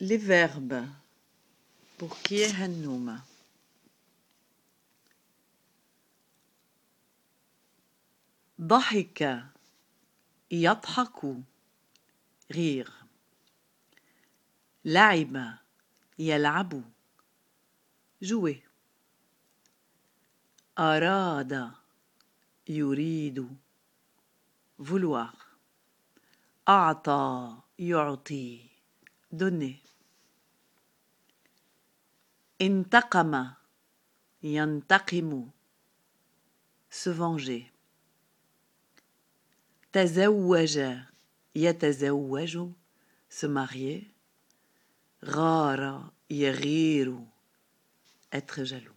Les verbes. Pour qui est Hanoum ضحك يضحك غير لعب يلعب جوي أراد يريد فلوار أعطى يعطي دوني Intaqama, yantaqimu, se venger. Tazawwaja, yatazawwaju, se marier. Rara, yariru, être jaloux.